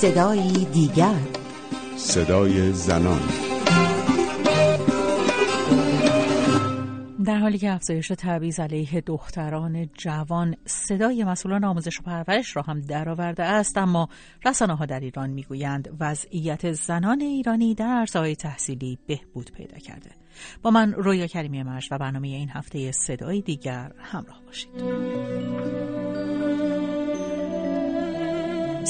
صدای دیگر. صدای زنان. در حالی که افزایش تبعیض علیه دختران جوان صدای مسئولان آموزش و پرورش را هم درآورده است اما رسانه ها در ایران می‌گویند وضعیت زنان ایرانی در عرصه‌های تحصیلی بهبود پیدا کرده. با من رویا کریمی مرش و برنامه این هفته صدای دیگر همراه باشید.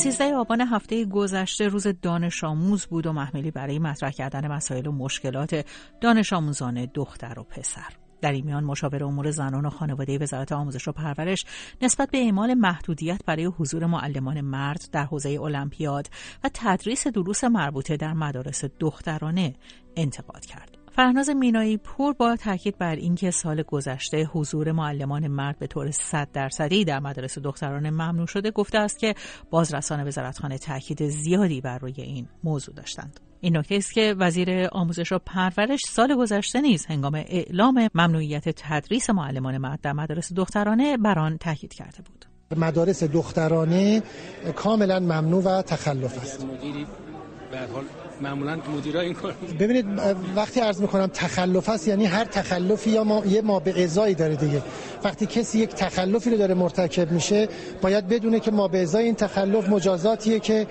13 آبان هفته گذشته روز دانش آموز بود و محملی برای مطرح کردن مسائل و مشکلات دانش آموزان دختر و پسر. در این میان مشاور امور زنان و خانواده وزارت آموزش و پرورش نسبت به اعمال محدودیت برای حضور معلمان مرد در حوزه المپیاد و تدریس دروس مربوطه در مدارس دخترانه انتقاد کرد. فرناز مینایی پور با تاکید بر اینکه سال گذشته حضور معلمان مرد به طور 100 درصدی در مدارس دخترانه ممنوع شده گفته است که بازرسان وزارتخانه تاکید زیادی بر روی این موضوع داشتند. این نکته است که وزیر آموزش و پرورش سال گذشته نیز هنگام اعلام ممنوعیت تدریس معلمان مرد در مدارس دخترانه بر آن تاکید کرده بود. مدارس دخترانه کاملا ممنوع و تخلف است. به حال معمولا مدیرا این کار ببینید وقتی عرض می‌کنم تخلف است یعنی هر تخلفی یا ما یه ما به ازایی داره دیگه. وقتی کسی یک تخلفی رو داره مرتکب میشه باید بدونه که ما به ازای این تخلف مجازاتیه که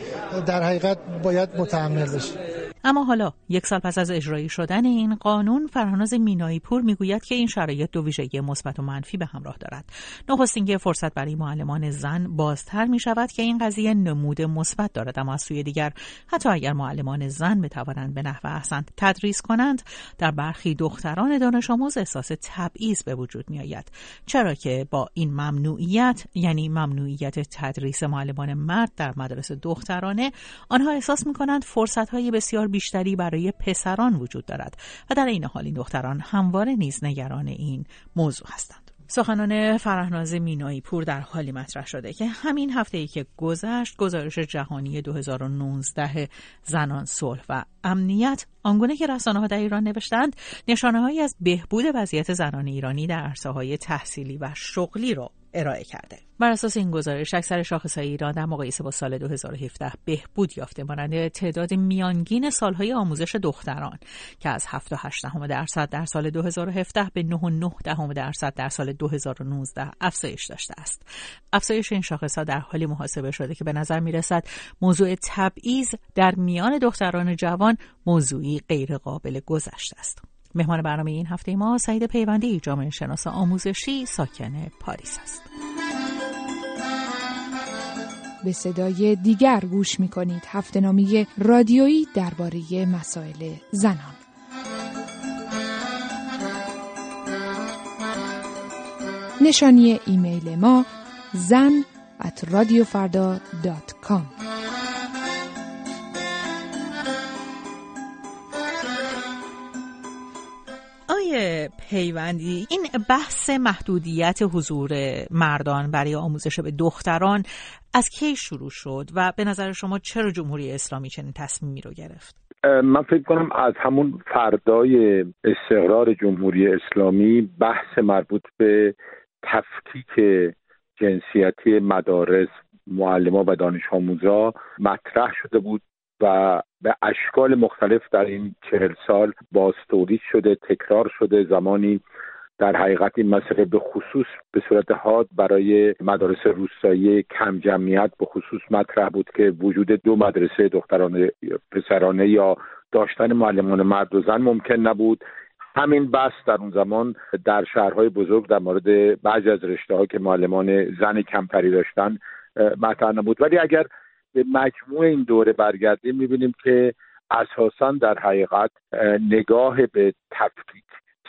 در حقیقت باید متحمل بشه. اما حالا یک سال پس از اجرایی شدن این قانون فرهاناز مینایی پور می‌گوید که این شرایط دو ویژگی مثبت و منفی به همراه دارد. نخست اینکه فرصت برای معلمان زن بازتر می شود که این قضیه نمود مثبت دارد. اما از سوی دیگر حتی اگر معلمان زن بتوانند به نحو احسن تدریس کنند در برخی دختران دانش آموز احساس تبعیض به وجود می آید چرا که با این ممنوعیت یعنی ممنوعیت تدریس معلمان مرد در مدرسه دخترانه آنها احساس می کنند فرصت های بسیار بیشتری برای پسران وجود دارد و در این حال این دختران همواره نیز نگران این موضوع هستند. سخنان فرهناز مینایی پور در حالی مطرح شده که همین هفته ای که گذشت گزارش جهانی 2019 زنان صلح و امنیت آنگونه که رسانه ها در ایران نوشتند نشانه هایی از بهبود وضعیت زنان ایرانی در عرصه های تحصیلی و شغلی را ارائه کرده. بر اساس این گزارش اکثر شاخصهای ایران در مقایسه با سال 2017 بهبود یافته مانند تعداد میانگین سالهای آموزش دختران که از 7.8 درصد در سال 2017 به 9.9 درصد در سال 2019 افزایش داشته است. افزایش این شاخصها در حالی محاسبه شده که به نظر می رسد موضوع تبعیض در میان دختران جوان موضوعی غیرقابل گذشته است مهمان برنامه این هفته ما سعید پیوندی جامعه شناس آموزشی ساکن پاریس است. به صدای دیگر گوش می کنید هفته نامی رادیویی درباره مسائل زنان. نشانی ایمیل ما زن at radiofarda.com پیوندی. این بحث محدودیت حضور مردان برای آموزش به دختران از کی شروع شد و به نظر شما چرا جمهوری اسلامی چنین تصمیمی رو گرفت؟ من فکر کنم از همون فردای استقرار جمهوری اسلامی بحث مربوط به تفکیک جنسیتی مدارس معلمان و دانش آموزا مطرح شده بود و به اشکال مختلف در این چهل سال باز تولید شده تکرار شده زمانی در حقیقت این مسئله به خصوص به صورت حاد برای مدارس روستایی کم جمعیت به خصوص مطرح بود که وجود دو مدرسه دخترانه پسرانه یا داشتن معلمان مرد و زن ممکن نبود. همین بحث در اون زمان در شهرهای بزرگ در مورد بعضی از رشته ها که معلمان زن کمتری داشتن مطرح نبود. ولی اگر به مجموع این دوره برگردیم می‌بینیم که اساسا در حقیقت نگاه به تفکیک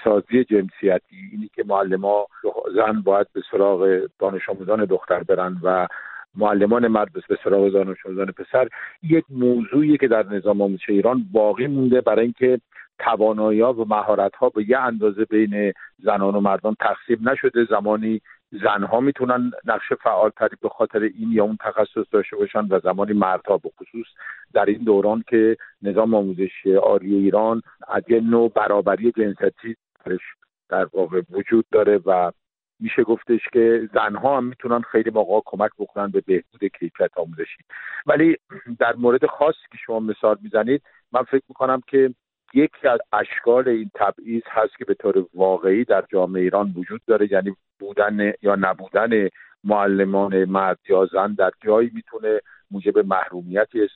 سازی جنسیتی اینی که معلما زن باید به سراغ دانش آموزان دختر برن و معلمان مرد به سراغ دانش آموزان پسر یک موضوعی که در نظام آموزش ایران باقی مونده برای اینکه توانایی و مهارت ها به یه اندازه بین زنان و مردان تقسیم نشده. زمانی زنها می‌تونن نقش فعالتری به خاطر این یا اون تخصص داشته باشن و زمانی مردها به خصوص در این دوران که نظام آموزشی عالی ایران از نوع برابری جنسیتی در واقع وجود داره و میشه گفتش که زنها هم می‌تونن خیلی موقع کمک بکنن به بهبود کیفیت آموزشی. ولی در مورد خاصی که شما مثال می‌زنید من فکر می‌کنم که یکی از اشکال این تبعیض هست که به طور واقعی در جامعه ایران وجود داره یعنی بودن یا نبودن معلمان مرد یا زن در جایی می‌تونه موجب محرومیتی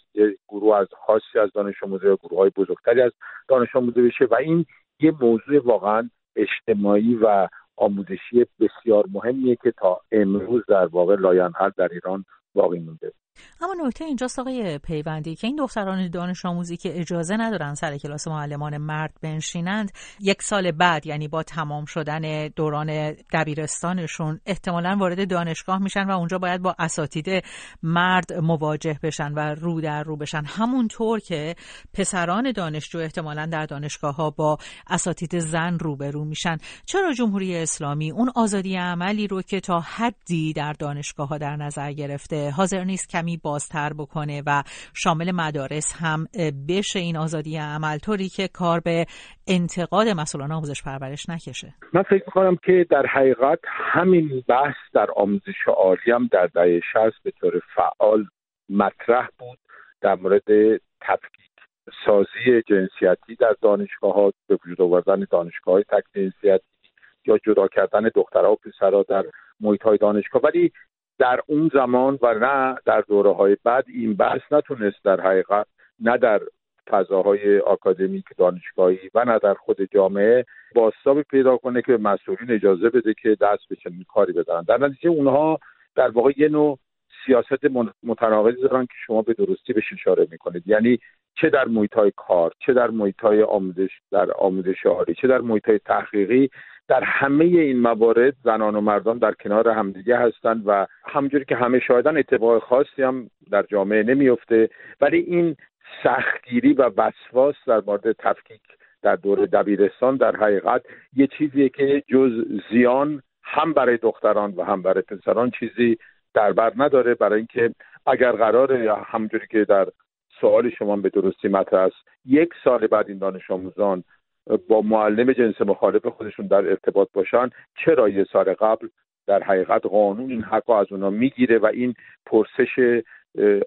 گروه از خاصی از دانش آموزه یا گروه های بزرگتری از دانش آموزه بشه و این یه موضوع واقعا اجتماعی و آموزشی بسیار مهمیه که تا امروز در واقع لاینحل در ایران باقی مونده. اما نکته اینجاست آقای پیوندی که این دختران دانش آموزی که اجازه ندارن سر کلاس معلمان مرد بنشینند یک سال بعد یعنی با تمام شدن دوران دبیرستانشون احتمالا وارد دانشگاه میشن و اونجا باید با اساتید مرد مواجه بشن و رو در رو بشن. همونطور که پسران دانشجو احتمالا در دانشگاه ها با اساتید زن روبرو میشن. چرا جمهوری اسلامی اون آزادی عملی رو که تا حدی در دانشگاه ها در نظر گرفته حاضر نیست کمی بازتر بکنه و شامل مدارس هم بشه این آزادی عمل. طوری که کار به انتقاد مسئولان آموزش پرورش نکشه. من فکر می‌کنم که در حقیقت همین بحث در آموزش عالی هم در دهه 60 به طور فعال مطرح بود در مورد تفکیک سازی جنسیتی در دانشگاه ها به وجود آوردن دانشگاه های تک جنسیتی یا جدا کردن دخترها و پسرها در محیط های دانشگاه. ولی در اون زمان و نه در دوره های بعد این بحث نتونست در حقیقت نه در فضاهای آکادمیک دانشگاهی و نه در خود جامعه باستابی پیدا کنه که مسئولین اجازه بده که دست به چنین کاری بدن در نتیجه اونها در واقع یه نوع سیاست متناقضی دارن که شما به درستی بهش اشاره می‌کنید. یعنی چه در محیط کار چه در محیط آموزش در آموزش عالی چه در محیط تحقیقی در همه این موارد زنان و مردان در کنار همدیگه هستند و همجوری که همه شاهدن اتفاق خاصی هم در جامعه نمیفته ولی این سختگیری و وسواس در مورد تفکیک در دور دبیرستان در حقیقت یه چیزیه که جز زیان هم برای دختران و هم برای پسران چیزی در بر نداره. برای اینکه اگر قراره یا همجوری که در سوال شما به درستی مطرح است یک سال بعد این دانش آموزان با معلم جنس مخالف خودشون در ارتباط باشن چرا یه سال قبل در حقیقت قانون این حق از اونا می‌گیره و این پرسش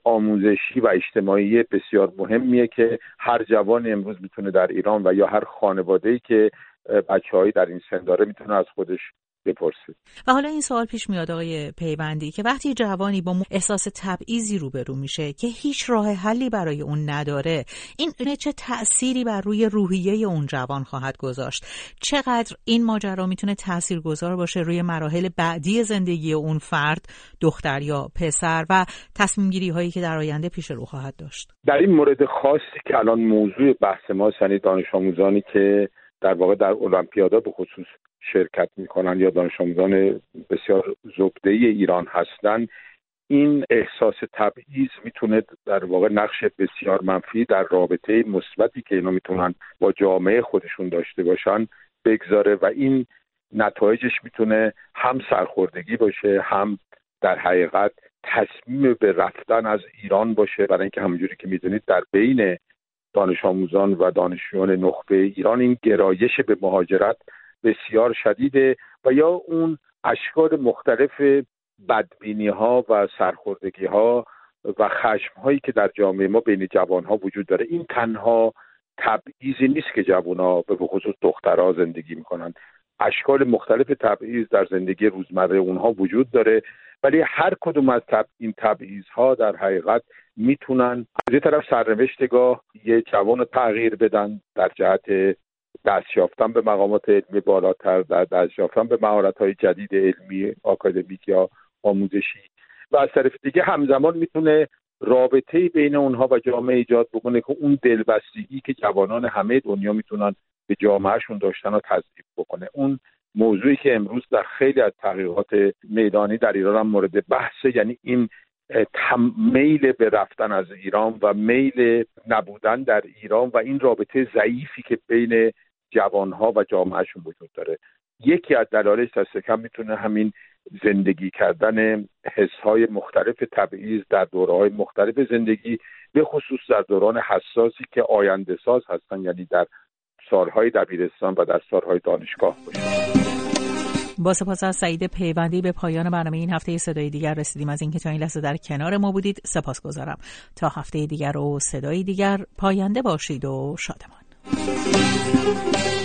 آموزشی و اجتماعی بسیار مهمیه که هر جوان امروز می‌تونه در ایران و یا هر خانواده که بچه در این سن داره می‌تونه از خودش بپرسید. و حالا این سوال پیش میاد آقای پیوندی که وقتی جوانی با احساس تبعیضی روبرو میشه که هیچ راه حلی برای اون نداره این چه تأثیری بر روی روحیه اون جوان خواهد گذاشت؟ چقدر این ماجرا می‌تونه گذار باشه روی مراحل بعدی زندگی اون فرد دختر یا پسر و تصمیم گیری هایی که در آینده پیش رو خواهد داشت؟ در این مورد خاصی که الان موضوع بحث ما یعنی دانش آموزانی که در واقع در المپیادا به خصوص شرکت می‌کنن یا دانش آموزان بسیار زبده ایران هستند این احساس تبعیض می‌تونه در واقع نقش بسیار منفی در رابطه مثبتی که اینا می‌تونن با جامعه خودشون داشته باشن بگذاره و این نتایجش می‌تونه هم سرخوردگی باشه هم در حقیقت تصمیم به رفتن از ایران باشه. برای اینکه همونجوری که می‌دونید در بین دانش آموزان و دانشجویان نخبه ایران این گرایش به مهاجرت بسیار شدیده و یا اون اشکال مختلف بدبینی ها و سرخوردگی ها و خشم هایی که در جامعه ما بین جوان ها وجود داره این تنها تبعیضی نیست که جوان ها به خصوص دخترها زندگی می‌کنن. اشکال مختلف تبعیض در زندگی روزمره اونها وجود داره ولی هر کدوم از تب... این تبعیض ها در حقیقت می‌تونن از یه طرف سرنوشتگاه یه جوان تغییر بدن در جهت دست یافتن به مقامات علمی بالاتر در دست یافتن به مهارت های جدید علمی آکادمیک یا آموزشی. و از طرف دیگه همزمان می‌تونه رابطه بین اونها و جامعه ایجاد بکنه که اون دلبستگی که جوانان همه دنیا می‌تونن به جامعهشون داشتن و تضعیف بکنه. اون موضوعی که امروز در خیلی از تحقیقات میدانی در ایران هم مورد بحثه یعنی این میل به رفتن از ایران و میل نبودن در ایران و این رابطه ضعیفی که بین جوانها و جامعهشون وجود داره. یکی از دلایلش دست کم می‌تونه همین زندگی کردن حسهای مختلف تبعیض در دوره های مختلف زندگی به خصوص در دوران حساسی که آینده ساز هستن یعنی در سالهای دبیرستان و در سالهای دانشگاه باشه. با سپاس از سعید پیوندی به پایان برنامه این هفته صدای دیگر رسیدیم. از اینکه تا این لحظه در کنار ما بودید سپاس گذارم تا هفته دیگر و صدای دیگر پاینده باشید و شادمان. Thank you.